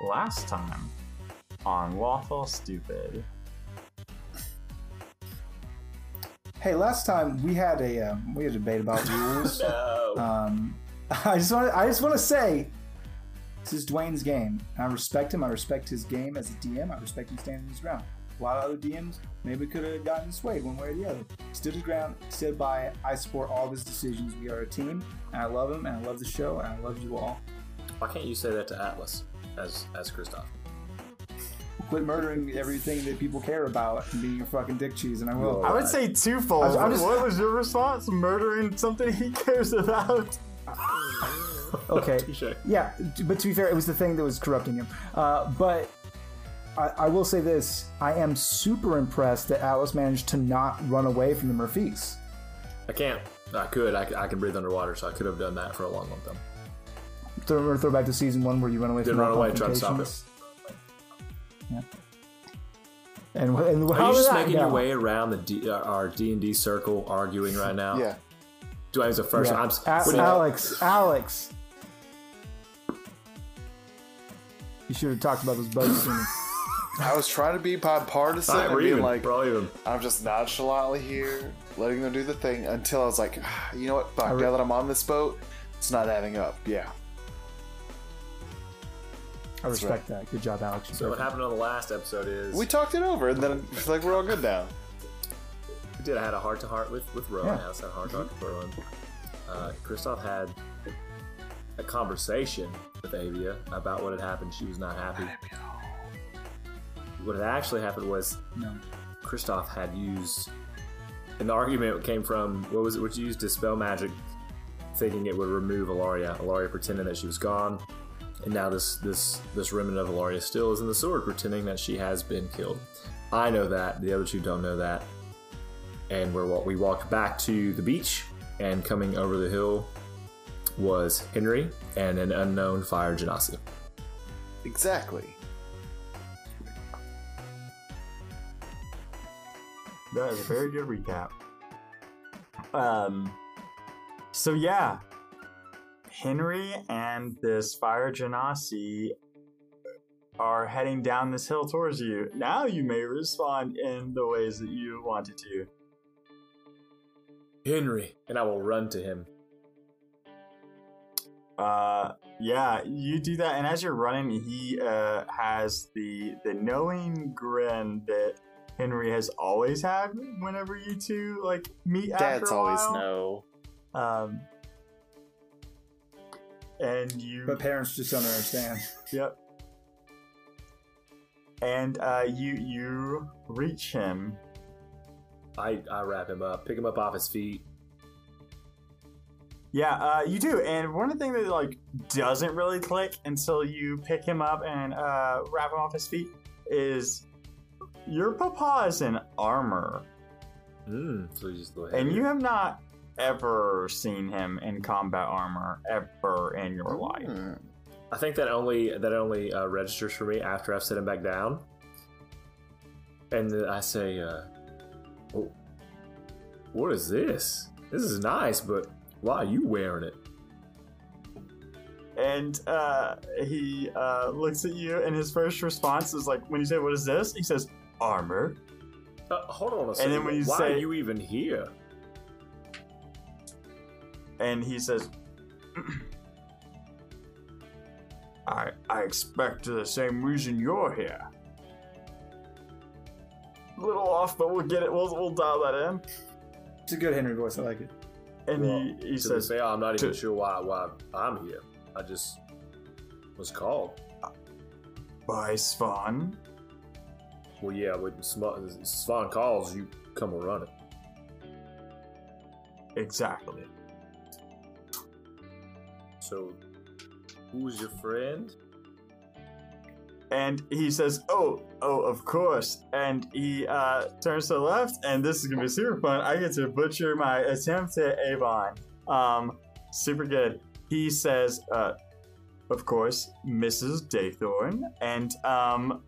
last time on Lawful Stupid. Hey, last time we had a um, we had a debate about rules. No. um, I just want to I just want to say this is Dwayne's game. I respect him. I respect his game as a DM. I respect him standing his ground. A lot of other DMs maybe could have gotten swayed one way or the other. Stood his ground, stood by it. I support all of his decisions. We are a team, and I love him, and I love the show, and I love you all. Why can't you say that to Atlas as as Kristoff? Quit murdering everything that people care about and being a fucking dick cheese, and I will. I would say twofold. I'm- I'm just- what was your response? Murdering something he cares about? Okay. Touche. Yeah, but to be fair, it was the thing that was corrupting him. Uh, but I, I will say this: I am super impressed that Alice managed to not run away from the Murphys. I can't. I could. I, c- I can breathe underwater, so I could have done that for a long, long time. Throw, throw back to season one where you run away Did from run all away, tried to stop confrontations. Yeah. And, wh- and Are how you did just that making go? your way around the D, uh, our D and D circle, arguing right now? Yeah. Do I as a first? Yeah. I'm. s- A- what do you- Alex, Alex. You should have talked about those bugs sooner. I was trying to be bipartisan All right, and we're being even. like, we're all even. I'm just nonchalantly here, letting them do the thing until I was like, "Ah, you know what? Fuck, re- now that I'm on this boat, it's not adding up. Yeah. I respect that. Good job, Alex. You're So what happened on the last episode is We talked it over, and then it's like we're all good now. we did. I had a heart to heart with with Rowan. Yeah. I also had a heart to heart with Rowan. Uh, Christoph had a conversation with Avia about what had happened. She was not happy. What had actually happened was No. Kristoff had used, and the argument came from what was it? What you used dispel magic, thinking it would remove Alaria. Alaria pretending that she was gone, and now this this this remnant of Alaria still is in the sword, pretending that she has been killed. I know that the other two don't know that, and we're wa- we walked back to the beach, and coming over the hill was Henry and an unknown fire genasi. Exactly. That is a very good recap. Um, so yeah, Henry and this fire genasi are heading down this hill towards you. Now you may respond in the ways that you wanted to. Henry, and I will run to him. Uh, yeah, you do that, and as you're running, he uh, has the the knowing grin that Henry has always had whenever you two like meet. after Dads a always know. Um, and you, But parents just don't understand. yep. And uh, you you reach him. I I wrap him up, pick him up off his feet. Yeah, uh, you do. And one of the things that like doesn't really click until you pick him up and uh, wrap him off his feet is your papa is in armor, Mm, so he's just the and you have not ever seen him in combat armor ever in your life. Hmm. I think that only that only uh, registers for me after I've set him back down, and then I say, uh, oh, "What is this? This is nice, but why are you wearing it?" And uh, he uh, looks at you, and his first response is like, when you say, "What is this?" He says, "Armor." Uh, hold on a second. then when you why say- are you even here? And he says, "I I expect the same reason you're here." A little off, but we'll get it. We'll we'll dial that in. It's a good Henry voice. I like it. And Well, he he says, say, I'm not even to- sure why why I'm here. I just was called. "By Svan." Well, yeah, when Sv- Svan calls, you come and run it. Exactly. So, who's your friend? And he says, "Oh, oh, of course." And he uh, turns to the left, and this is gonna be super fun. I get to butcher my attempt at Avon. Um, super good. He says, uh, "Of course, Mrs. Daythorn," and um,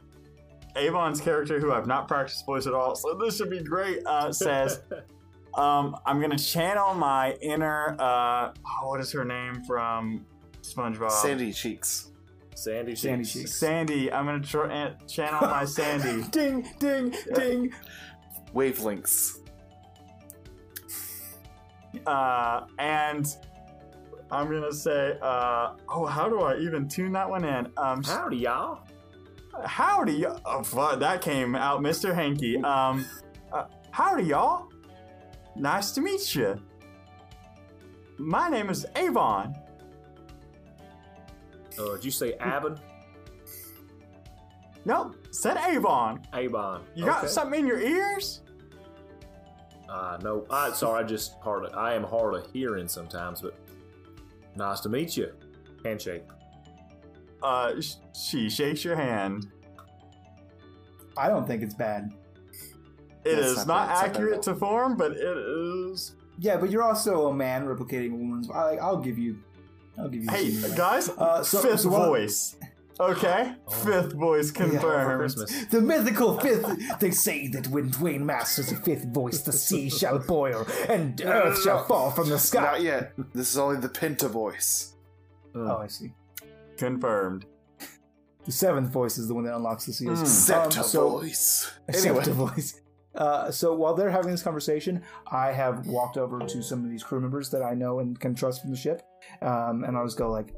Avon's character, who I've not practiced voice at all, so this should be great. Uh, says, um, "I'm gonna channel my inner. Uh, oh, what is her name from SpongeBob?" Sandy cheeks. Sandy Sandy cheeks. cheeks. Sandy, I'm gonna tr- an- channel my Sandy. Ding, ding, ding. Wavelengths. Uh, and I'm gonna say, uh, oh, how do I even tune that one in? Um, Howdy, y'all. howdy, y- oh, fuck, that came out, Mr. Hanky. Um, uh, howdy, y'all. Nice to meet you. My name is Avon. Uh, did you say Aben? Nope, said Avon. Avon. You got Okay. something in your ears? Uh, no, I sorry, I just hard. I am hard of hearing sometimes, but nice to meet you. Handshake. Uh, sh- she shakes your hand. I don't think it's bad. It That's is not not, it's not accurate to form, but it is. Yeah, but you're also a man replicating a woman's. I, I'll give you. I'll give you. Hey, some guys, Uh, so- fifth so what- voice. Okay, fifth voice confirmed. Christmas. The mythical fifth. They say that when Dwayne masters the fifth voice, the sea shall boil and earth shall fall from the sky. Not yet. This is only the Penta voice. Oh, I see. Confirmed. The seventh voice is the one that unlocks the seals. Mm. Septa Um, so- voice. Except Anyway, the voice. Uh, so while they're having this conversation, I have walked over to some of these crew members that I know and can trust from the ship, um, and I'll just go like,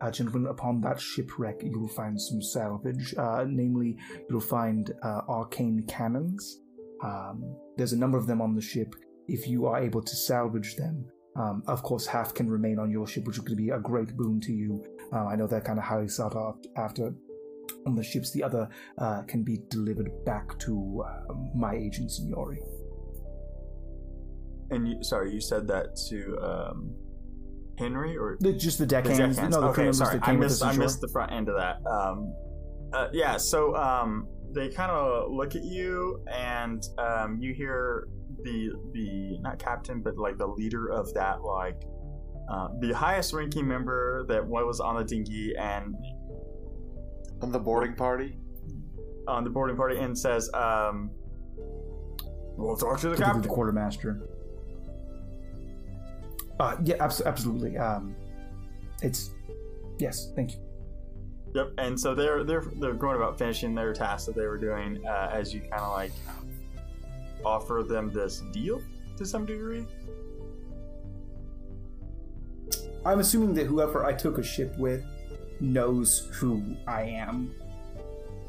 uh, "Gentlemen, upon that shipwreck, you will find some salvage. Uh, namely, you'll find uh, arcane cannons. Um, there's a number of them on the ship. If you are able to salvage them, um, of course, half can remain on your ship, which is going to be a great boon to you. Uh, I know they're kind of highly sought after. On the ships, the other uh, can be delivered back to uh, my agent, Signori. And you, sorry, you said that to um, Henry or The, just the deckhands. deckhands? No, the okay, sorry, I missed. I missed the front end of that. Um, uh, yeah, so um, they kind of look at you, and um, you hear the the not captain, but like the leader of that like uh, the highest ranking member that was on the dinghy and on the boarding party. on the boarding party, and says, um, "We'll talk to the captain." the quartermaster. Uh, yeah, abs- absolutely. Um, it's yes, thank you. Yep, and so they're they're they're going about finishing their task that they were doing uh, as you kind of like offer them this deal to some degree. I'm assuming that whoever I took a ship with knows who I am.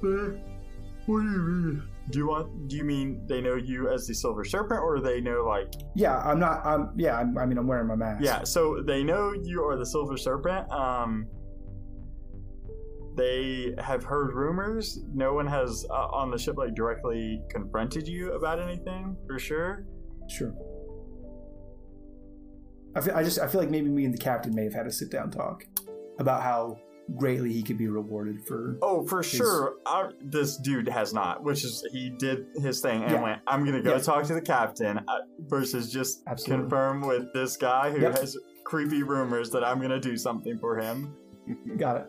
Uh, What do you mean? Do you want? Do you mean they know you as the Silver Serpent, or they know like? Yeah, I'm not. I'm yeah. I'm, I mean, I'm wearing my mask. Yeah, so they know you are the Silver Serpent. Um, they have heard rumors. No one has uh, on the ship like directly confronted you about anything for sure. Sure. I feel, I just I feel like maybe me and the captain may have had a sit down talk about how greatly he could be rewarded for. Oh, for sure. Our, this dude has not, which is he did his thing and Yeah. went. I'm gonna go Yeah. talk to the captain uh, versus just Absolutely. confirm with this guy who Yep. has creepy rumors that I'm gonna do something for him. Got it.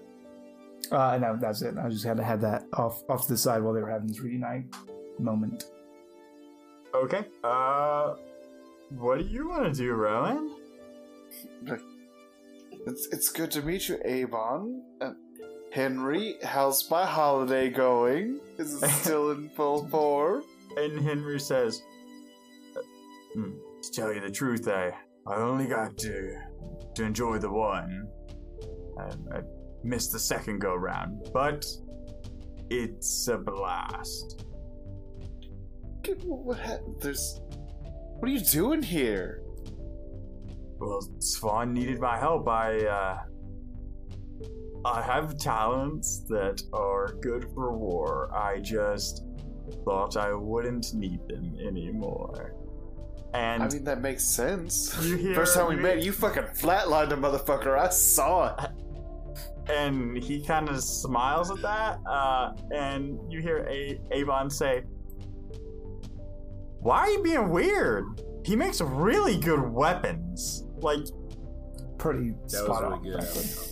Uh, and that's it. I just had to have that off off to the side while they were having this reunite moment. Okay. Uh, what do you want to do, Rowan? It's it's good to meet you, Avon. Uh, Henry, how's my holiday going? Is it still in full form? And Henry says, uh, "Hmm, "To tell you the truth, I I only got to to enjoy the one. I, I missed the second go round, but it's a blast." Get- What? There's. What are you doing here? Well, Swan needed my help. I uh, I have talents that are good for war. I just thought I wouldn't need them anymore. And I mean, that makes sense. First time we me- met, you fucking flatlined a motherfucker. I saw it. and he kind of smiles at that. Uh, and you hear a Avon say, "Why are you being weird? He makes really good weapons. Like, Pretty That spot was on. really good.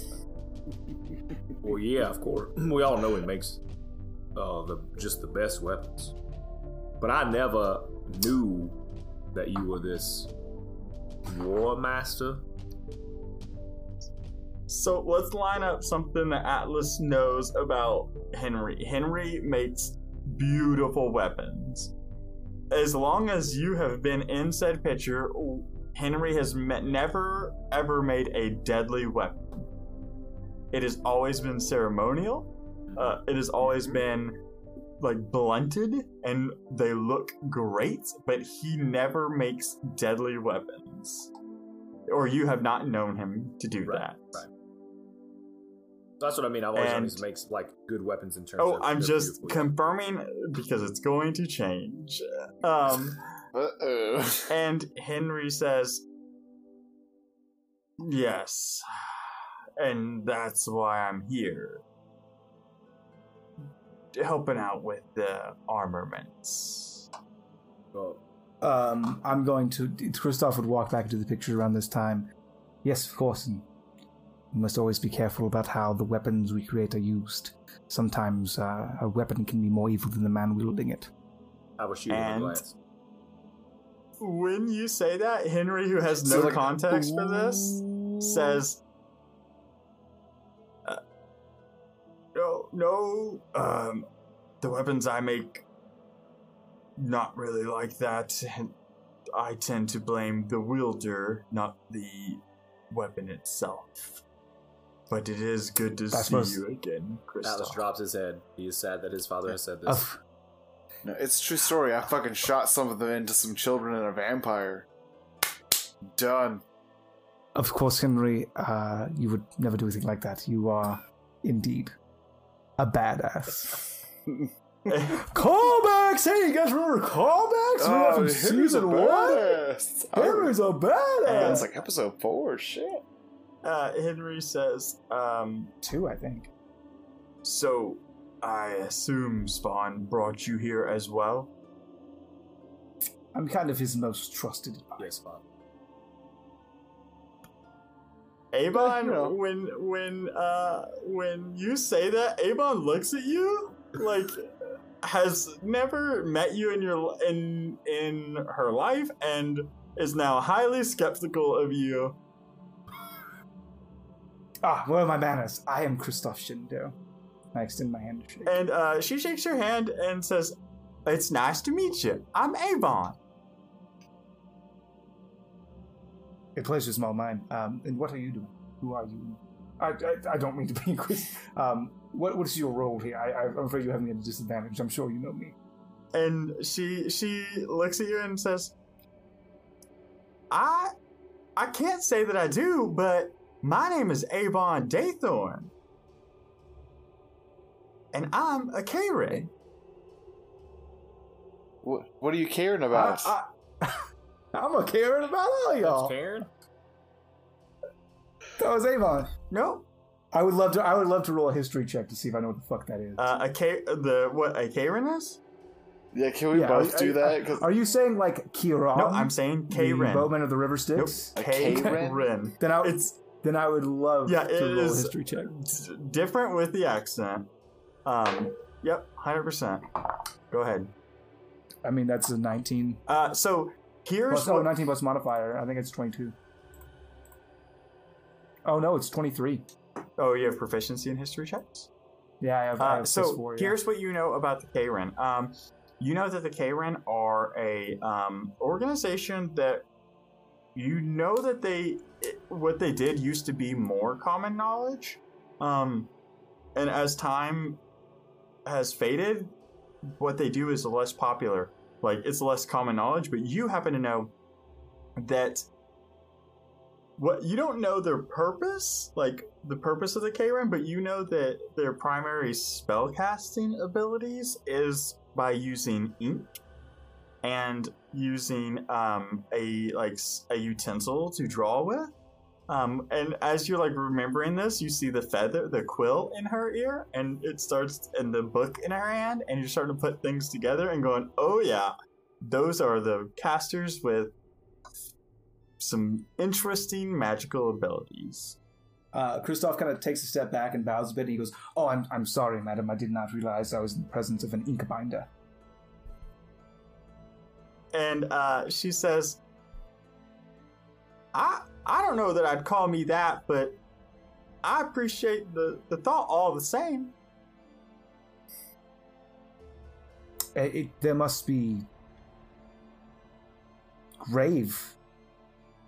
Well, yeah, of course. We all know he makes uh, the just the best weapons. But I never knew that you were this war master. So let's line up something that Atlas knows about Henry. Henry makes beautiful weapons. As long as you have been in said picture, Henry has met, never ever made a deadly weapon. It has always been ceremonial. Uh, it has always been like blunted, and they look great. But he never makes deadly weapons, or you have not known him to do Right, that. right. That's what I mean. I've always And- he makes like good weapons in terms Oh, of. I'm just confirming because it's going to change. Um, Uh oh. and Henry says, "Yes, and that's why I'm here, helping out with the armaments." Well, Um, I'm going to. Christoph would walk back into the picture around this time. Yes, of course. And we must always be careful about how the weapons we create are used. Sometimes uh, a weapon can be more evil than the man wielding it. I will shoot him a And- glance. When you say that, Henry, who has So, no like, context for this, says, uh, "No, no. Um, the weapons I make, not really like that. I tend to blame the wielder, not the weapon itself. But it is good to I see suppose- you again, Atlas Kristoff. drops his head. He is sad that his father has said this. Of, No, it's a true story. I fucking shot some of them into some children and a vampire. Done. of course, Henry, uh, you would never do anything like that. You are indeed a badass. callbacks! Hey, you guys remember callbacks? Oh, from Henry's a season one? badass. Henry's a badass! it's like episode four. Shit. uh, Henry says, um, Two, I think. So, I assume Spawn brought you here as well? I'm kind of his most trusted advisor. yes, father. Avon, you know. when when uh when you say that, Avon looks at you like has never met you in your in in her life and is now highly skeptical of you. Ah, where are my manners? I am Christoph Shindo. I extend my hand to shake. And uh, she shakes her hand and says, "It's nice to meet you. I'm Avon." A pleasure, small mine. Um, and what are you doing? Who are you? I, I, I don't mean to be quiz. Um, what what is your role here? I, I, I'm afraid you have me at a disadvantage. I'm sure you know me. and she she looks at you and says i i can't say that i do but my name is avon daythorn and i'm a Karen. What, what are you caring about? I, I, I'm a caring about all y'all. Karen? That was Avon. no I would love to. I would love to roll a history check to see if I know what the fuck that is. uh, a K, the what a Karen is yeah, can we Yeah, both are- do are- that? 'Cause- Are you saying like Kieran? no i'm saying the Karen. Bowman of the River nope Styx. A Karen. Karen? Then I it's then I would love Yeah, to it roll a is- history check. d- different with the accent um yep 100% go ahead I mean that's a 19 uh so here's plus, oh, 19 plus modifier. I think it's 22. Oh no, it's 23. oh you have proficiency in history checks Yeah, I have. I Uh, have so four, yeah. here's what you know about the Karen. Um, you know that the Karen are a um, organization that you know that they what they did used to be more common knowledge, um, and as time has faded, what they do is less popular. Like it's less common knowledge, but you happen to know that what you don't know their purpose, like the purpose of the Karen, but you know that their primary spellcasting abilities is by using ink and using um, a like a utensil to draw with. Um, and as you're like remembering this, you see the feather, the quill in her ear, and it starts in the book in her hand, and you're starting to put things together and going, "Oh yeah, those are the casters with some interesting magical abilities." Uh, Christoph kind of takes a step back and bows a bit. And he goes, "Oh, I'm I'm sorry, madam. I did not realize I was in the presence of an ink binder." and uh, she says, "I I don't know that I'd call me that, but I appreciate the, the thought all the same. It, it, there must be grave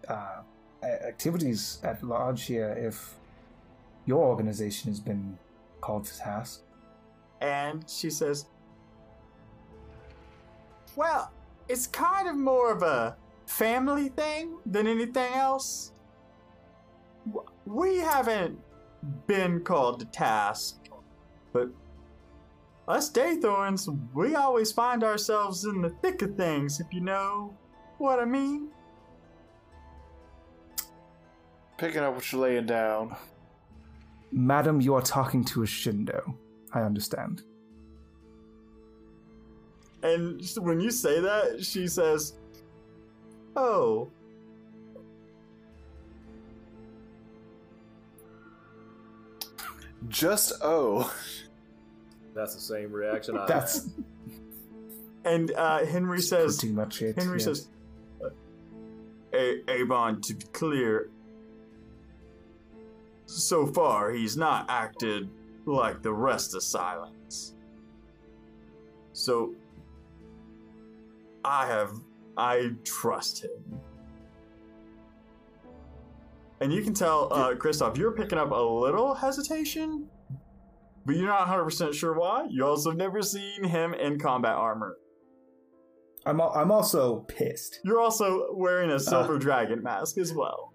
uh, activities at large here if your organization has been called to task. And she says, Well, it's kind of more of a family thing than anything else. We haven't been called to task, but us Daythorns, we always find ourselves in the thick of things, if you know what I mean. Picking up what you're laying down. Madam, you are talking to a Shindo. I understand. And when you say that, she says, Oh. Just oh. That's the same reaction I That's And uh, Henry says, pretty much it. Henry yeah. says, A- Avon, to be clear, so far he's not acted like the rest of Silence. So, I have, I trust him. And you can tell, uh, Kristoff, you're picking up a little hesitation, but you're not 100% sure why. You also have never seen him in combat armor. I'm, al- I'm also pissed. You're also wearing a Uh. silver dragon mask as well.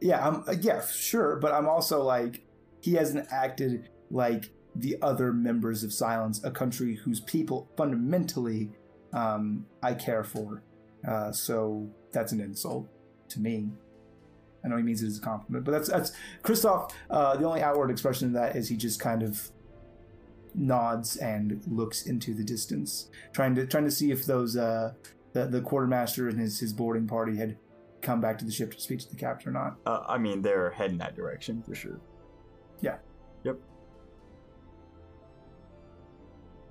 Yeah, I'm uh, yeah, sure, but I'm also like he hasn't acted like the other members of Silence, a country whose people fundamentally um, I care for. Uh, so that's an insult to me. I know he means it as a compliment, but that's that's Christoph. Uh, the only outward expression of that is he just kind of nods and looks into the distance, trying to trying to see if those uh, the the quartermaster and his his boarding party had come back to the ship to speak to the captain or not. Uh, I mean, they're heading that direction for sure. Yeah. Yep.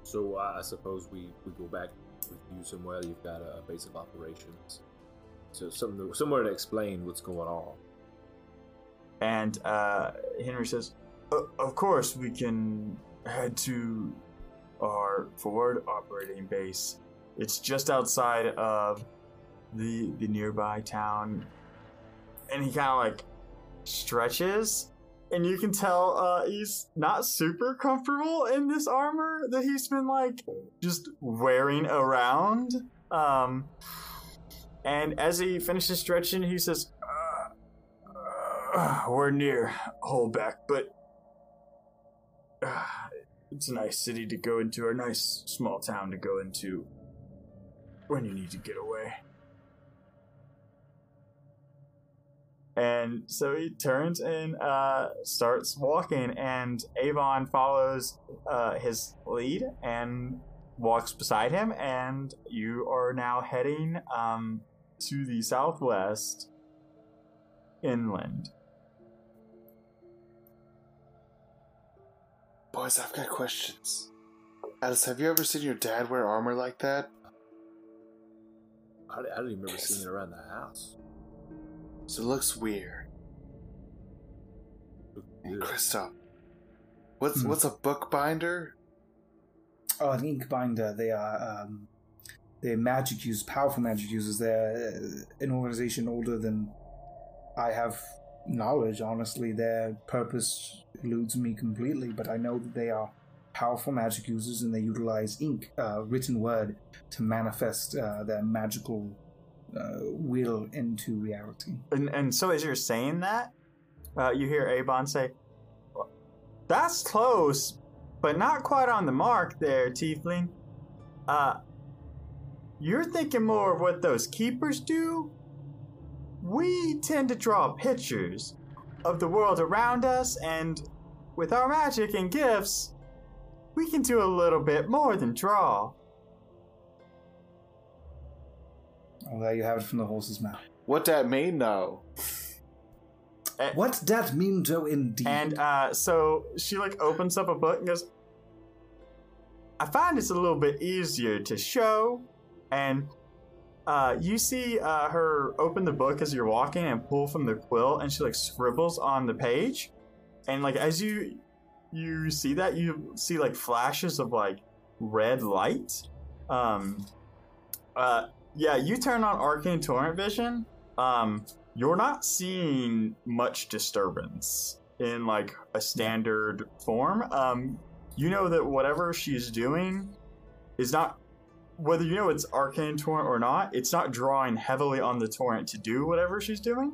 So uh, I suppose we, we go back you somewhere. You've got a base of operations, so some, somewhere to explain what's going on. And uh, Henry says, Of course, we can head to our forward operating base. It's just outside of the the nearby town." And he kind of like stretches, and you can tell uh, he's not super comfortable in this armor that he's been like just wearing around. Um, and as he finishes stretching, he says, uh, we're near Holbeck, but uh, it's a nice city to go into, or a nice small town to go into when you need to get away. And so he turns and uh, starts walking, and Avon follows uh, his lead and walks beside him, and you are now heading um, to the southwest inland. Boys, I've got questions. Alice, have you ever seen your dad wear armor like that? I, I didn't even remember seeing it around the house. So it looks weird. Kristoff, what's Hmm. what's a bookbinder? Oh, an ink binder. They are um, they're magic users, powerful magic users. They're uh, an organization older than I have knowledge. Honestly, their purpose eludes me completely, but I know that they are powerful magic users and they utilize ink, uh, written word, to manifest uh, their magical uh, will into reality. And, and so as you're saying that, uh, you hear Avon say, That's close, but not quite on the mark there, Tiefling. Uh, you're thinking more of what those keepers do? We tend to draw pictures of the world around us, and with our magic and gifts, we can do a little bit more than draw. Oh, there you have it from the horse's mouth. What that mean though? What that mean, though, indeed? And uh, so she like opens up a book and goes, I find it's a little bit easier to show, and uh, you see uh, her open the book as you're walking and pull from the quill, and she like scribbles on the page, and like as you you see that you see like flashes of like red light. Um, uh, yeah, you turn on arcane torrent vision. Um, you're not seeing much disturbance in like a standard form. Um, you know that whatever she's doing is not whether you know it's arcane torrent or not, it's not drawing heavily on the torrent to do whatever she's doing.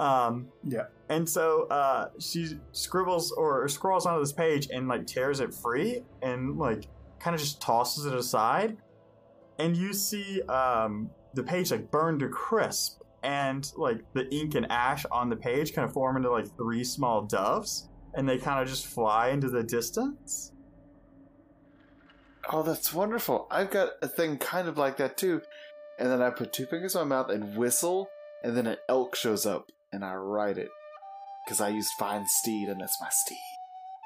Um, Yeah. and so uh, she scribbles or scrolls onto this page and like tears it free and like kind of just tosses it aside. And you see um, the page like burn to crisp and like the ink and ash on the page kind of form into like three small doves and they kind of just fly into the distance. Oh, that's wonderful. I've got a thing kind of like that too. And then I put two fingers on my mouth and whistle, and then an elk shows up, and I ride it. Because I used Find Steed, and that's my steed.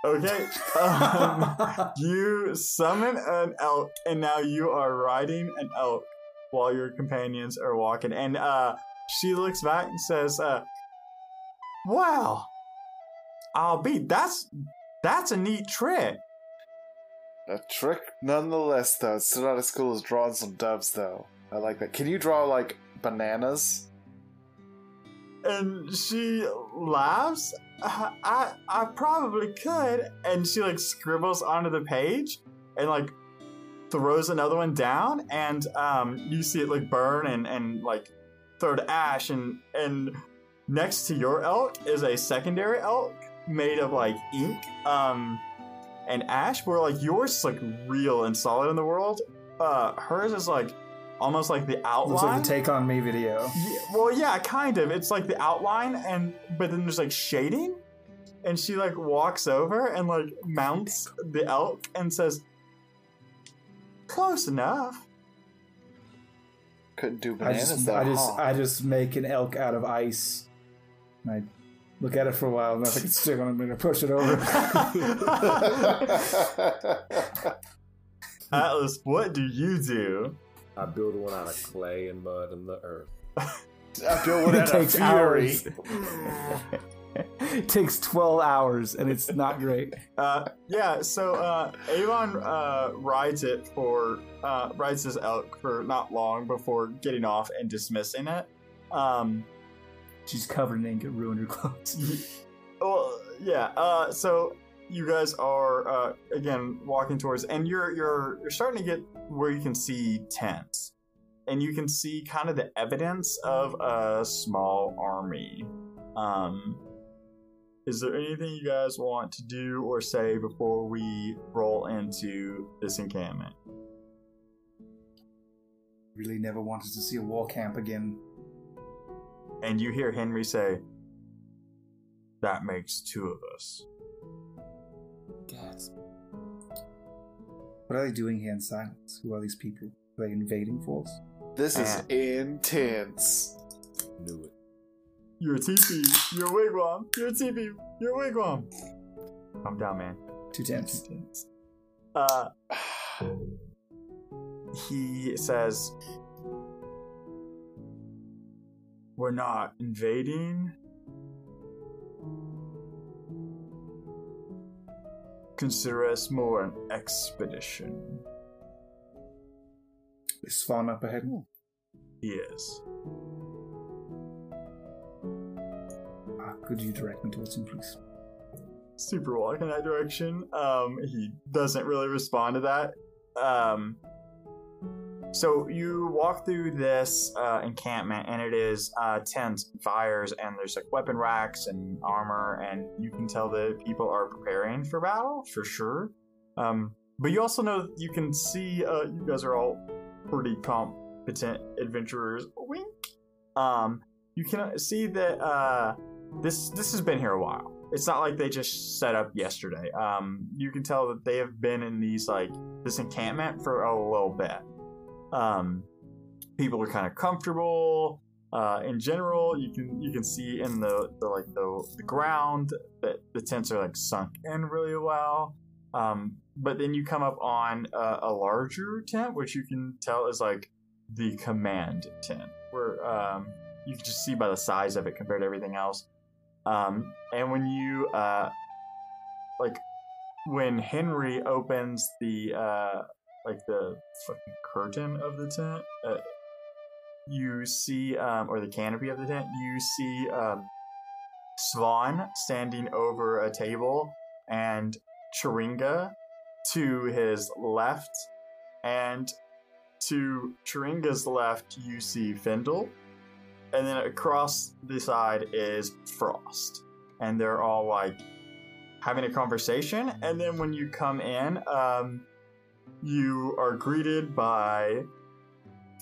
Okay. Um, you summon an elk, and now you are riding an elk while your companions are walking. And uh, she looks back and says, uh, "Wow, I'll be that's that's a neat trick." A trick nonetheless, though. It's still not as cool as drawing some doves, though. I like that. Can you draw, like, bananas? And she laughs. "Uh, I I probably could. And she like scribbles onto the page and like throws another one down. And um, you see it like burn and and like throw to ash. And and next to your elk is a secondary elk made of like ink um and ash. Where like yours is like real and solid in the world. Uh, hers is like almost like the outline. Looks like the Take On Me video. Yeah, well, yeah, kind of. It's like the outline, and but then there's like shading, and she like walks over and like mounts the elk and says, "Close enough." Couldn't do I just, though. I just, huh? I just make an elk out of ice. And I look at it for a while, and if I can stick on it, I'm gonna push it over. Atlas, what do you do? I build one out of clay and mud and the earth. I feel what it out of takes fury. hours. it takes 12 hours, and it's not great. Uh, yeah, so uh, Avon uh, rides it for uh, rides his elk for not long before getting off and dismissing it. Um, She's covered in ink and ruined her clothes. Well, yeah. Uh, so you guys are uh, again walking towards, and you're you're you're starting to get where you can see tents, and you can see kind of the evidence of a small army. Um, is there anything you guys want to do or say before we roll into this encampment? Really never wanted to see a war camp again. And you hear Henry say, "That makes two of us." Cats. What are they doing here in silence? Who are these people? Are they invading for us? This is Uh. intense. Knew it. Your teepee, your wigwam, You're your teepee, your wigwam. Calm down, man. Two tents. Uh, he says, We're not invading. Consider us more an expedition. Is Swan up ahead? Yes. Ah, could you direct me towards him, please? super walk in that direction. Um, he doesn't really respond to that. Um, so you walk through this uh, encampment, and it is uh, tents, fires, and there's like weapon racks and armor, and you can tell that people are preparing for battle for sure. Um, but you also know you can see uh, you guys are all pretty competent adventurers. Wink. Um, you can see that uh, this this has been here a while. It's not like they just set up yesterday. Um, you can tell that they have been in these like this encampment for a little bit. Um, people are kind of comfortable. Uh, in general, you can you can see in the, the like the, the ground that the tents are like sunk in really well. Um, but then you come up on a, a larger tent, which you can tell is like the command tent, where um, you can just see by the size of it compared to everything else. Um, and when you uh, like when Henry opens the uh, like the fucking curtain of the tent, uh, you see um, or the canopy of the tent, you see um, Swan standing over a table and Chiringa to his left, and to Chiringa's left, you see Findle, and then across the side is Frost, and they're all like having a conversation. And then when you come in, um, you are greeted by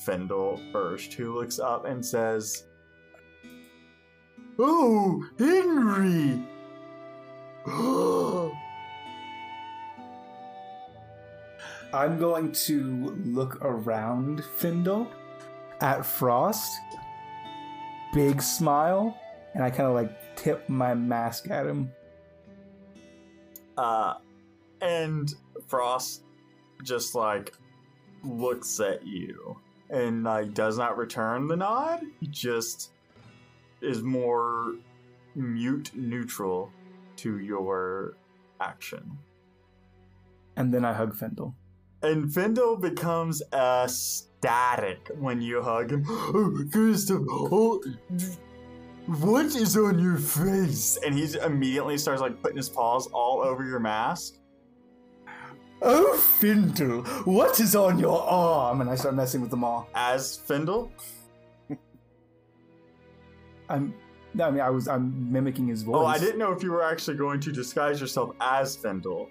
Findle first, who looks up and says, "Oh, Henry." I'm going to look around Findle at Frost. Big smile, and I kind of like tip my mask at him. Uh, and Frost just like looks at you and like does not return the nod. He just is more mute neutral to your action. And then I hug Fendel. And Fendel becomes ecstatic when you hug him. Oh, oh, what is on your face? And he immediately starts like putting his paws all over your mask. Oh, Findle, what is on your arm? And I start messing with them all. As Findle, I'm. No, I mean, I was. I'm mimicking his voice. oh, I didn't know if you were actually going to disguise yourself as Findle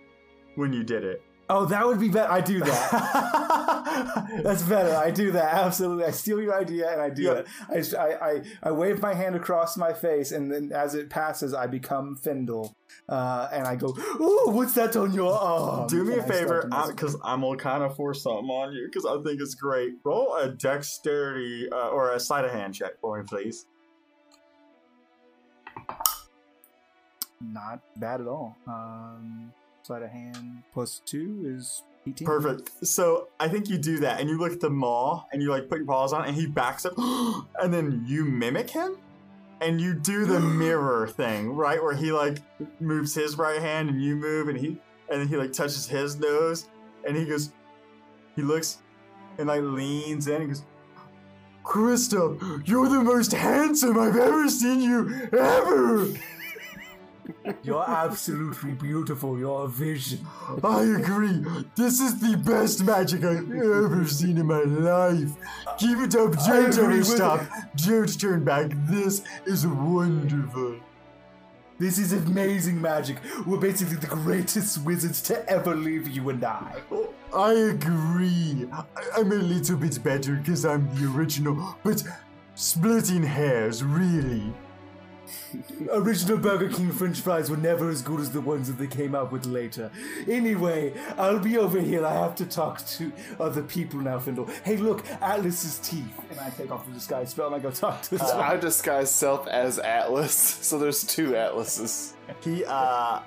when you did it. Oh, that would be better. I do that. That's better. I do that absolutely. I steal your idea and I do Yeah. it. I, I, I, I wave my hand across my face, and then as it passes, I become Findle, uh, and I go, "Ooh, what's that on your arm?" Do me a And I start favor, because I'm gonna kind of force something on you because I think it's great. Roll a dexterity uh, or a sleight of hand check for me, please. not bad at all. Um, sleight of hand plus two is eighteen. Perfect. So I think you do that, and you look at the maw, and you like put your paws on, it, and he backs up, and then you mimic him, and you do the mirror thing, right, where he like moves his right hand, and you move, and he, and then he like touches his nose, and he goes, he looks, and like leans in, and goes. Krista, you're the most handsome I've ever seen you ever. You're absolutely beautiful. You're a vision. I agree. This is the best magic I've ever seen in my life. Keep it up. I Don't ever stop. Don't turn back. This is wonderful. This is amazing magic. We're basically the greatest wizards to ever live, you and I. Oh, I agree. I'm a little bit better because I'm the original, but splitting hairs, really. Original Burger King french fries were never as good as the ones that they came out with later. Anyway, I'll be over here. I have to talk to other people now, Findle. Hey, look, Atlas's teeth. And I take off the disguise spell and I go talk to this So I one. disguise self as Atlas, so there's two Atlases. He uh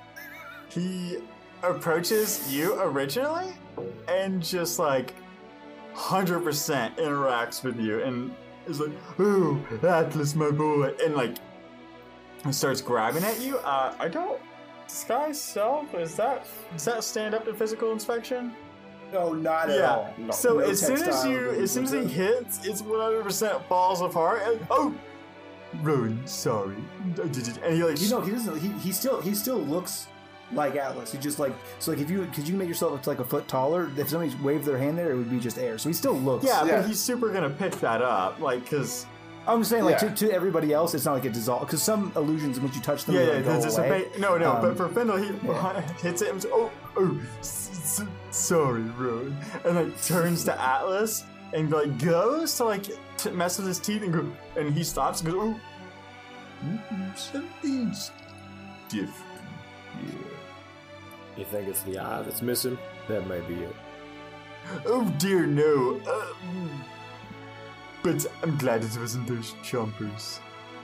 he approaches you originally and just like 100% interacts with you and is like, ooh, Atlas, my boy," and like starts grabbing at you. Uh, I don't disguise self. Is that does that stand up to physical inspection? No, not at yeah. all. No, so no as soon as you, as soon as he hits, it's 100% falls apart. And, oh, Rowan, sorry, I. And he like You know, he doesn't. He, he still he still looks like Atlas. He just like so like if you could you make yourself up to like a foot taller. If somebody waved their hand there, it would be just air. So he still looks. Yeah, Yeah. but he's super gonna pick that up, like, cause I'm just saying like Yeah. to, to everybody else, it's not like it dissolves because some illusions once you touch them, yeah, they yeah, like, the go away. dissipate. No, no, Um, but for Fendel, he hits it and says, oh, oh, s- s- sorry, Rowan, and like turns to Atlas and like goes to like to mess with his teeth and go, and he stops and goes, oh, something's different. Yeah. You think it's the eye that's missing? That may be it. Oh dear, no. Uh. But I'm glad it wasn't those chompers.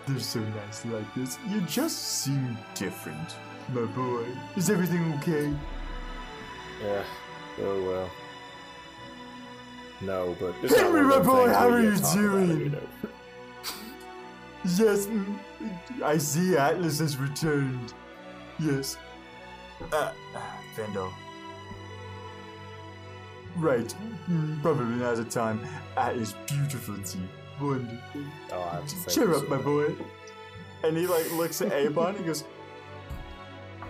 They're so nice like this. You just seem different, my boy. Is everything okay? Yeah. Oh well. No, but Henry, my boy, how are you doing? You know. Yes, I see Atlas has returned. Yes. Uh, Vendel. Right. Mm, Probably now's the time. Atlas, beautiful tea. Wonderful. Oh, I have to thank Cheer up, so my boy. And he like looks at Avon and goes,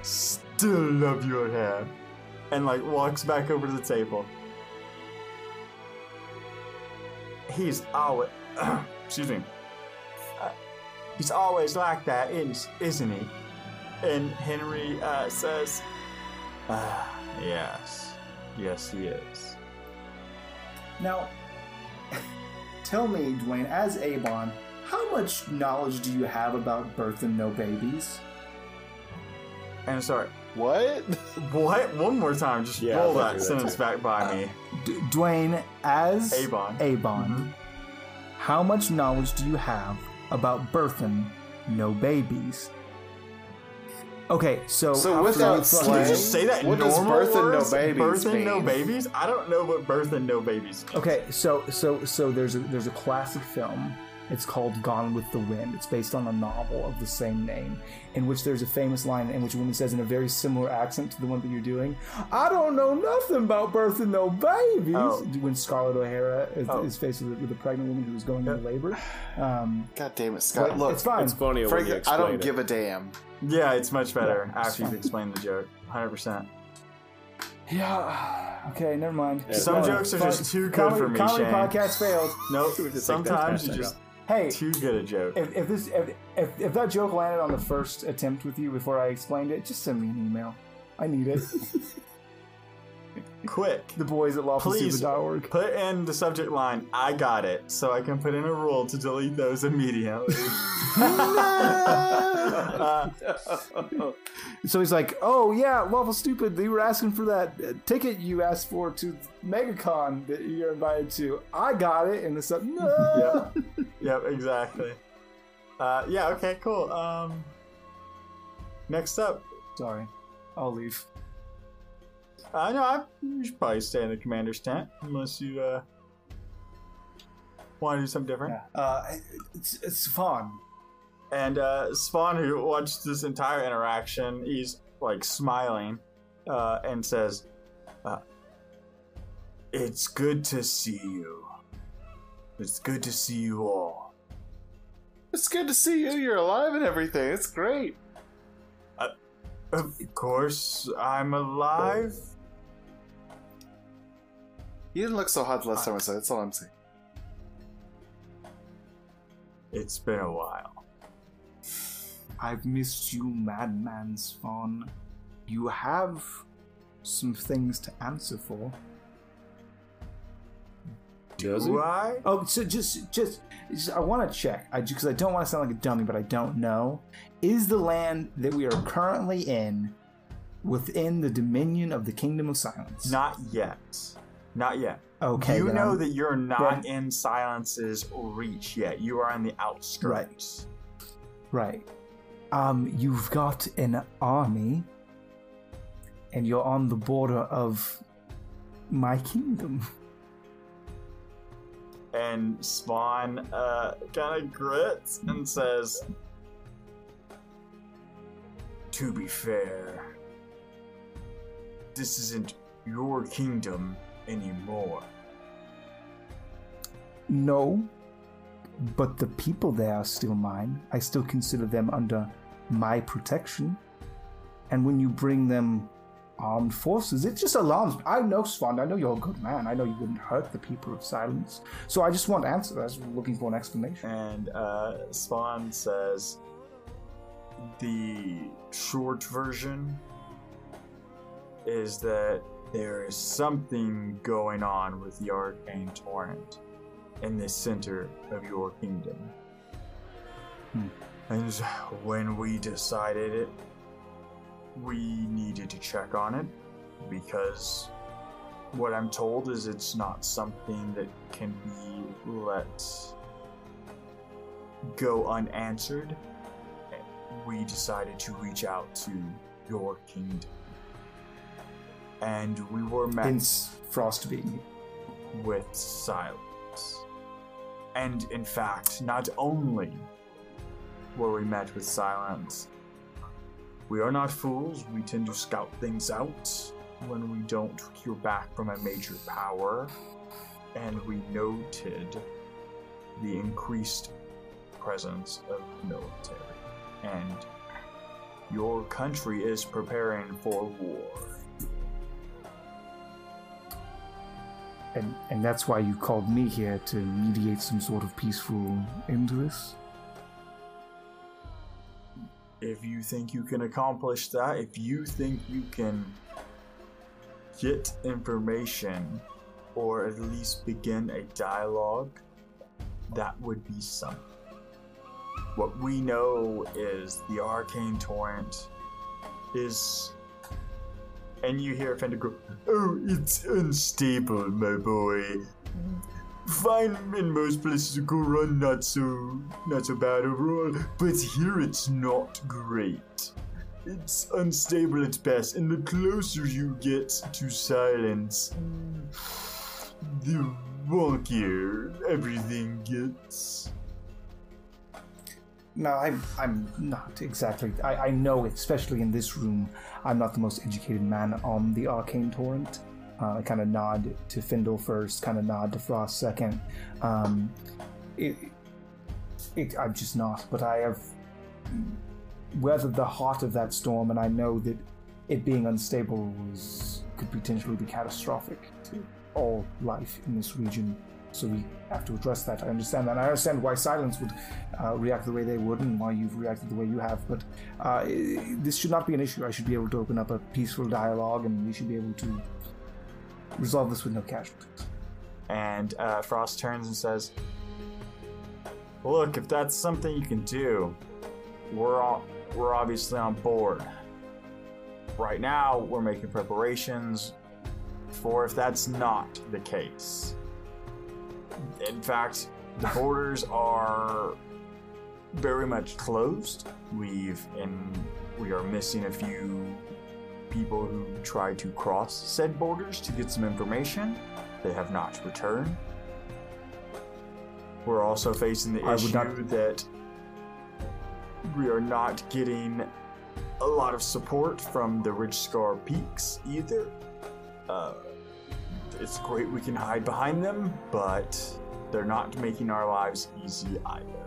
Still love your hair. And like walks back over to the table. He's always excuse me. Uh, he's always like that, isn't, isn't he? And Henry uh, says, ah, yes. Yes, he is. Now, tell me, Dwayne, as Avon, how much knowledge do you have about birth and no babies? And sorry, What? what? One more time. Just Yeah, roll that sentence back by me. D- Dwayne, as Avon. Avon, Mhm. how much knowledge do you have about birthing no babies? Okay, so So without so- Can you just say that What normal birth and no words? babies Birth and no babies? I don't know what birth and no babies means. Okay, so so so there's a there's a classic film. It's called Gone with the Wind. It's based on a novel of the same name, in which there's a famous line in which a woman says in a very similar accent to the one that you're doing, "I don't know nothing about birthing no babies." Oh. When Scarlett O'Hara is, Oh. is faced with, with a pregnant woman who is going into labor. Um, God damn it, Scott. Look, it's fine. It's funny when Frank, you I don't it. give a damn. Yeah, it's much better Yeah, after you've explained the joke. 100%. Yeah. Okay, never mind. Yeah, Some Fine. jokes are just too good comedy, for me, Comedy Shane. podcast failed. Nope. We just take Sometimes you just Hey, too good a joke. if, if this if, if if that joke landed on the first attempt with you before I explained it, just send me an email. I need it. Quick. the boys at Please. lawfulstupid.org. Put in the subject line, I got it, so I can put in a rule to delete those immediately. Uh, So he's like, "Oh yeah, lawful stupid. They were asking for that ticket you asked for to MegaCon that you're invited to. I got it." And it's like, "No." Yep. yep, exactly. Uh, yeah, okay, cool. Um, next up, Sorry, I'll leave. I know I you should probably stay in the commander's tent unless you uh, want to do something different. Yeah. Uh, it's it's fun. And uh, Spawn, who watched this entire interaction, he's like smiling uh, and says, uh, "It's good to see you. It's good to see you all." it's good to see you. You're alive and everything. It's great. Of course, I'm alive. You didn't look so hot the last time I saw it. That's all I'm saying. It's been a while. I've missed you, Madman Spawn. You have some things to answer for. Does he? Do I? Oh, so just, just, just I want to check, I because I don't want to sound like a dummy, but I don't know. Is the land that we are currently in within the dominion of the Kingdom of Silence? Not yet. Not yet. Okay, you know I'm- that you're not in Silence's reach yet. You are on the outskirts. Right. Um, you've got an army, and you're on the border of my kingdom. And Spawn uh, kind of grits and says, To be fair, this isn't your kingdom anymore. No, but the people there are still mine. I still consider them under my protection. And when you bring them armed forces, it just alarms me. I know, Swan, I know you're a good man. I know you wouldn't hurt the people of silence. So I just want answers. I was looking for an explanation. And uh, Spawn says, The short version is that there is something going on with the Arcane Torrent in the center of your kingdom. Hmm. And when we decided it, we needed to check on it because what I'm told is it's not something that can be let go unanswered. We decided to reach out to your kingdom. And we were met. Hence, Frostbeam. with silence. And in fact, not only were we met with silence, we are not fools. We tend to scout things out when we don't hear back from a major power. And we noted the increased presence of military. And your country is preparing for war. And and that's why you called me here to mediate some sort of peaceful end to this. If you think you can accomplish that, if you think you can get information or at least begin a dialogue, that would be something. What we know is the arcane torrent is. And you hear Fender go, Oh, it's unstable, my boy. Fine in most places to go run, not so not so bad overall, but here it's not great. It's unstable at best, and the closer you get to silence, the wonkier everything gets. No, I'm I'm not exactly. I, I know, especially in this room, I'm not the most educated man on the arcane torrent. Uh, I kind of nod to Findle first, kind of nod to Frost second. Um, it, it, I'm just not, but I have weathered the heart of that storm, and I know that it being unstable was could potentially be catastrophic to all life in this region. So we have to address that. I understand that. And I understand why Silence would uh, react the way they would, and why you've reacted the way you have. But uh, this should not be an issue. I should be able to open up a peaceful dialogue, and we should be able to resolve this with no casualties. And uh, Frost turns and says, "Look, if that's something you can do, we're all, we're obviously on board. Right now, we're making preparations for if that's not the case. In fact, the borders are very much closed. We've and we are missing a few people who tried to cross said borders to get some information. They have not returned. We're also facing the I would issue not- that we are not getting a lot of support from the Ridge Scar Peaks either. Uh, it's great we can hide behind them, but they're not making our lives easy either.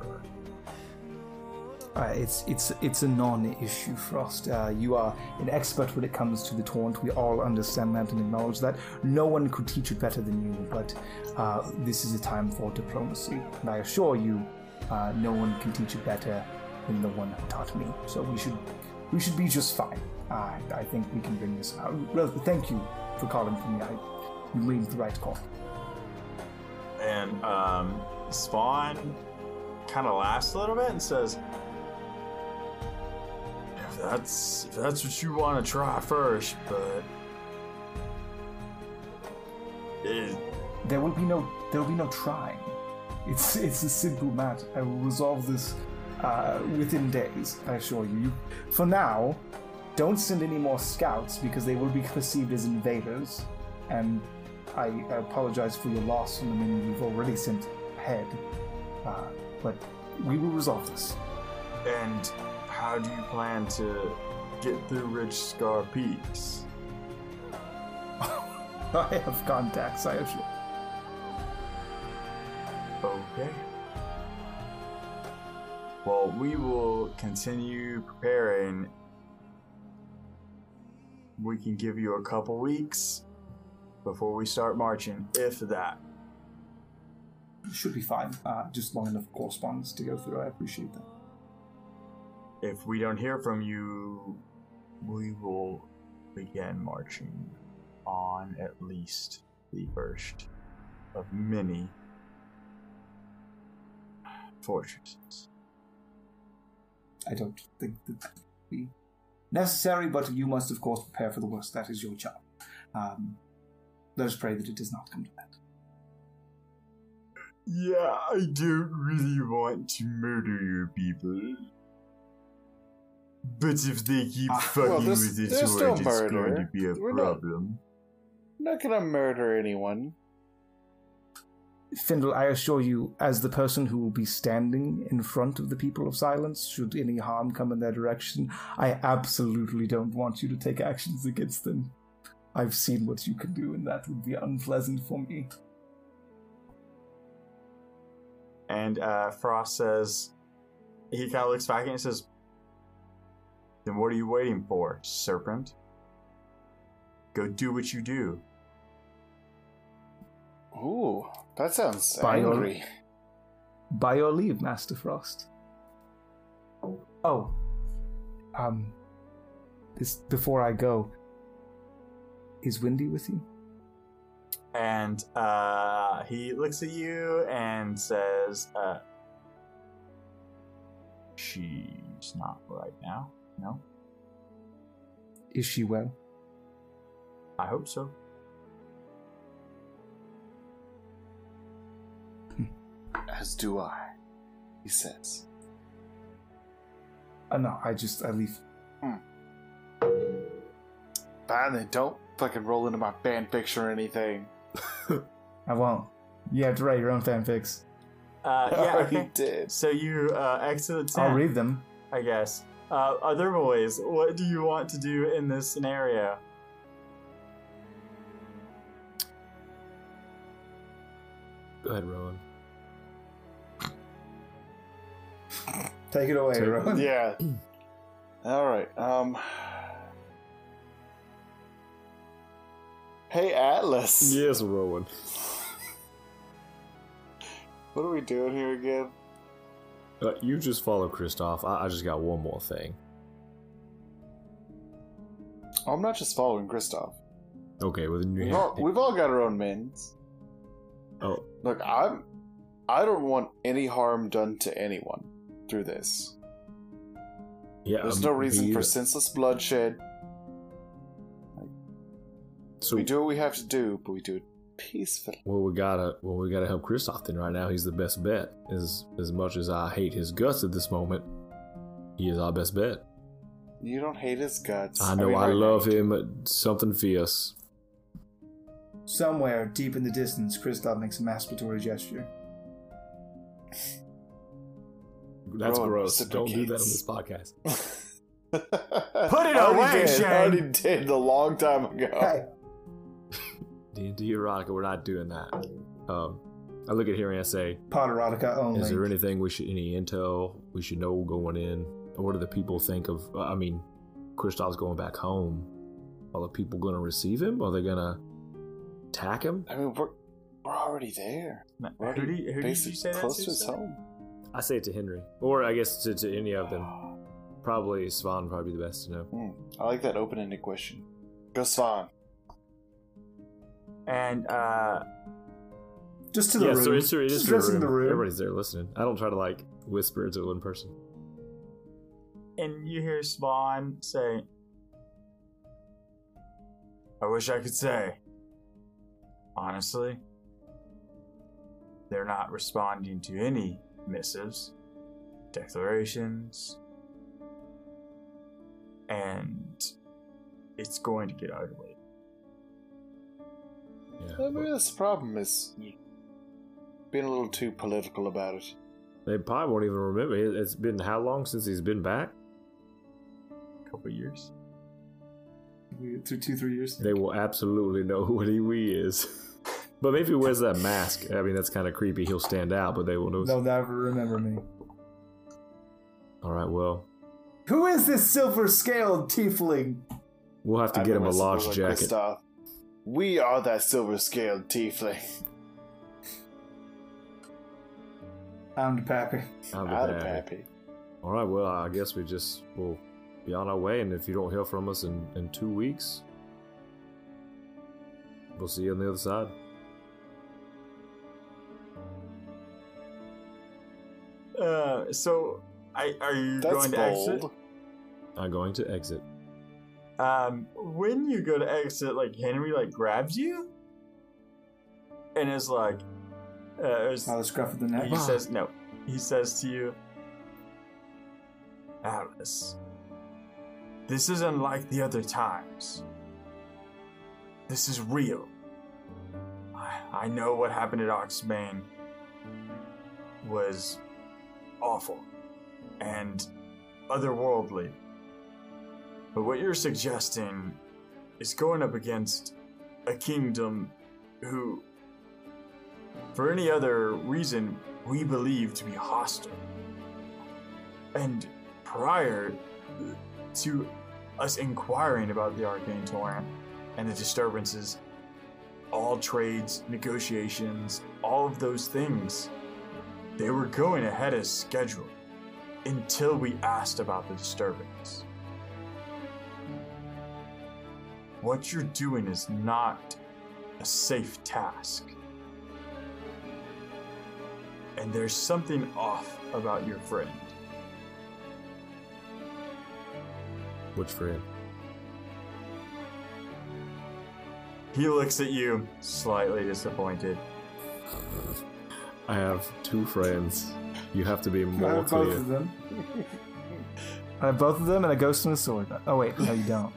Uh, it's it's it's a non-issue, Frost. Uh, you are an expert when it comes to the taunt. We all understand that and acknowledge that. No one could teach it better than you, but uh, this is a time for diplomacy, and I assure you, uh, no one can teach it better than the one who taught me. So we should we should be just fine. Uh, I think we can bring this out. Well, thank you for calling for me. I, you made the right call. And um, Spawn kind of laughs a little bit and says, "If that's if that's what you want to try first, but it, There will be no there will be no trying. It's it's a simple matter. I will resolve this uh, within days. I assure you. you. For now, don't send any more scouts because they will be perceived as invaders. And I, apologize for your loss on the many you've already sent ahead. Uh, but we will resolve this. and how do you plan to get through Ridge Scar Peaks?" I have contacts. I assure. Okay. Well, we will continue preparing. We can give you a couple weeks before we start marching, if that. Should be fine. Uh, just long enough correspondence to go through. I appreciate that. If we don't hear from you, we will begin marching on at least the first of many fortresses. I don't think that that would be necessary, but you must, of course, prepare for the worst. That is your job. Um, let us pray that it does not come to that. Yeah, I don't really want to murder your people. But if they keep Ah, fucking well, there's- with it, there's sword, no it's going to be a We're not- problem. I'm not gonna murder anyone. Findle, I assure you, as the person who will be standing in front of the people of silence, should any harm come in their direction, I absolutely don't want you to take actions against them. I've seen what you can do, and that would be unpleasant for me. And uh, Frost says, he kind of looks back and says, Then what are you waiting for, serpent? Go do what you do. Ooh, that sounds By your- angry. By your leave, Master Frost. Oh, um, this before I go, is Windy with you? And uh, he looks at you and says, uh, She's not right now. No, Is she well? I hope so. As do I, he says. Uh, no, I just I leave. Fine then, don't fucking roll into my fan fiction or anything. I won't. You have to write your own fanfics. Uh, I yeah, already okay. did. So you uh, exit the tent, I'll read them. I guess. Uh, other boys, what do you want to do in this scenario? Go ahead, Rowan. Take it away, Take- Rowan. Yeah. All right. Um. Hey Atlas. Yes, Rowan. What are we doing here again? Uh, you just follow Kristoff. I, I just got one more thing. I'm not just following Kristoff. Okay, well then you We've all, we've all got our own mins. Oh, Look, I'm. I don't want any harm done to anyone through this. yeah. There's um, no reason for senseless bloodshed. So We do what we have to do, but we do it peacefully. Well, we gotta well, we gotta help Kristoff then. Right now, he's the best bet. As as much as I hate his guts at this moment, he is our best bet. You don't hate his guts. I know mean, I, right love now- him. Something fierce. Somewhere deep in the distance, Kristoff makes a masturbatory gesture. That's Rowan gross. Don't do that on this podcast. Put it I away, did. Shane. I already did a long time ago. Hey, D and D erotica, we're not doing that. Um, I look at here and I say, Potterotica only. is there anything we should, any intel we should know going in? What do the people think of? uh, I mean, Kristoff's going back home. Are the people going to receive him? Are they going to attack him? I mean, we're we're already there. We're Who, already do you, who did you basically say that close to? to his home. I say it to Henry, or I guess to, to any of them. Probably Svan probably the best to know. Hmm, I like that open-ended question. Go Svan. And uh, Just to the yeah, room. so it's true. It is Just true. dressing the room. Everybody's there listening. I don't try to like whisper to one person. and you hear Spawn say, I wish I could say. Honestly, they're not responding to any missives, declarations, and it's going to get ugly. Yeah, Well, maybe that's the problem is you being a little too political about it. they probably won't even remember. It- It's been how long since he's been back? A couple years. We- Through two, three years. They will absolutely know what he we is. but maybe he wears that mask. I mean, that's kind of creepy. He'll stand out, but they will know. They'll never remember me. All right, well, Who is this silver scaled tiefling? we'll have to I get him a it's large jacket. Kristoff. We are that silver-scaled tiefling. I'm the Pappy. I'm Out of happy. happy. All right, well, I guess we just will be on our way, and if you don't hear from us in, in two weeks, we'll see you on the other side. Uh, so, I, are you That's going to bold. exit? I'm going to exit. Um, when you go to exit, like Henry like grabs you and is like, uh, is, Oh, the scruff of the neck. he says no. He says to you, Alice, this is unlike the other times. This is real. I, I know what happened at Oxbane was awful and otherworldly. But what you're suggesting is going up against a kingdom who, for any other reason, we believe to be hostile. And prior to us inquiring about the Arcane Torrent and the disturbances, all trades, negotiations, all of those things, they were going ahead as scheduled until we asked about the disturbance. What you're doing is not a safe task. And there's something off about your friend. Which friend? He looks at you, slightly disappointed. I have two friends. You have to be I more have both clear. of them. I have both of them and a ghost and a sword. Oh wait, no, you don't.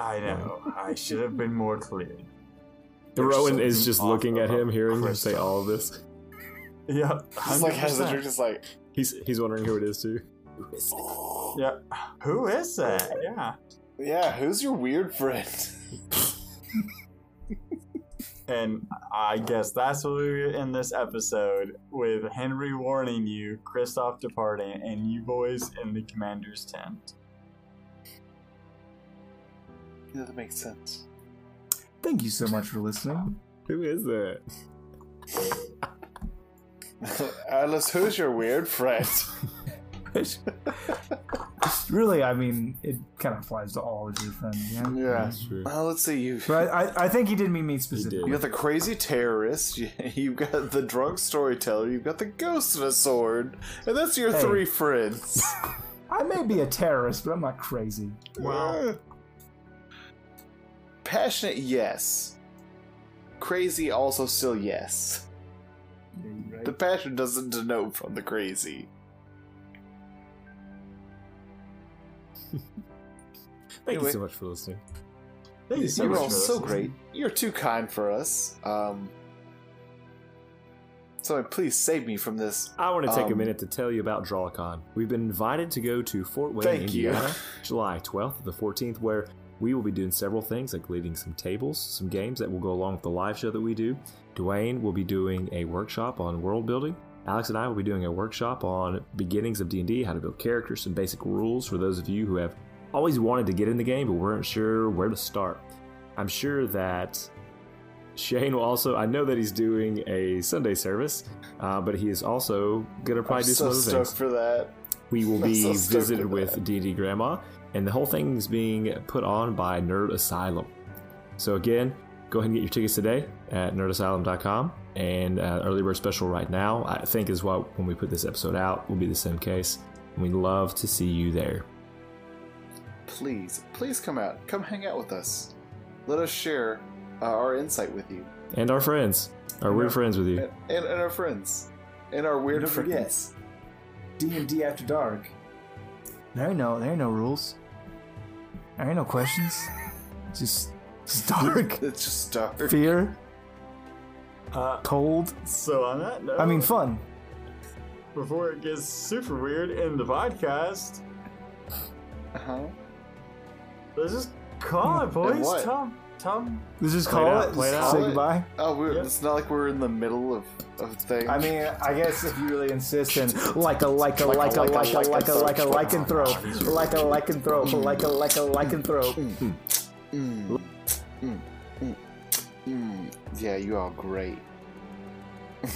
I know. I should have been more clear. There's Rowan is just looking at him, about hearing him say all of this. Yeah, Just like has the 100%. drink, just like He's he's wondering who it is too. Yeah. Who is that? Yeah. yeah. Who's your weird friend? And I guess that's what we in this episode with Henry warning you, Kristoff departing, and you boys in the commander's tent. Yeah, that makes sense. Thank you so much for listening. Who is that? Alice, who's your weird friend? really, I mean, it kind of applies to all of your friends. Yeah. yeah. That's true. Well, let's see. You But I, I think he did mean me specifically. you got the crazy terrorist. You, you've got the drunk storyteller. You've got the ghost of a sword, and that's your Hey. three friends. I may be a terrorist, but I'm not crazy. Wow. Passionate, yes. Crazy, also still yes. The passion doesn't denote from the crazy. Thank Anyway. you so much for listening. Thank you so You're much all for so listening. great. You're too kind for us. Um, so please save me from this. I want to take a Um, minute to tell you about DrawCon. We've been invited to go to Fort Wayne, Thank you. Indiana, July 12th to the 14th, where we will be doing several things like leading some tables, some games that will go along with the live show that we do. Dwayne will be doing a workshop on world building. Alex and I will be doing a workshop on beginnings of D&D, how to build characters, some basic rules for those of you who have always wanted to get in the game but weren't sure where to start. I'm sure that Shane will also. I know that he's doing a Sunday service, uh, but he is also gonna probably I'm do some so other stoked things. for that. We will I'm be so visited with. D&D Grandma, and the whole thing is being put on by Nerd Asylum. So again, go ahead and get your tickets today at nerdasylum.com. And uh, early bird special right now, I think is what when we put this episode out will be the same case. And we'd love to see you there. Please, please come out. Come hang out with us. Let us share uh, our insight with you And our friends, our weird friends with you. and, and, and our friends and our weird Don't forget. friends. D and D after dark. There ain't no, there ain't no rules. There ain't no questions. Just, just dark, It's just dark. fear, Uh, cold. so on that note, I mean, fun. before it gets super weird in the podcast, Uh-huh. let's just call it, boys. what? Tom, Tom. Let's just it call out, it. play it just out. Say goodbye. Oh, we're, Yep. it's not like we're in the middle of of things. I mean, I guess if you really insist, then like a like a like a like a like a like a lycanthrope, like a lycanthrope, like a like a lycanthrope. Mm, mm, mm, mm. Yeah, you are great.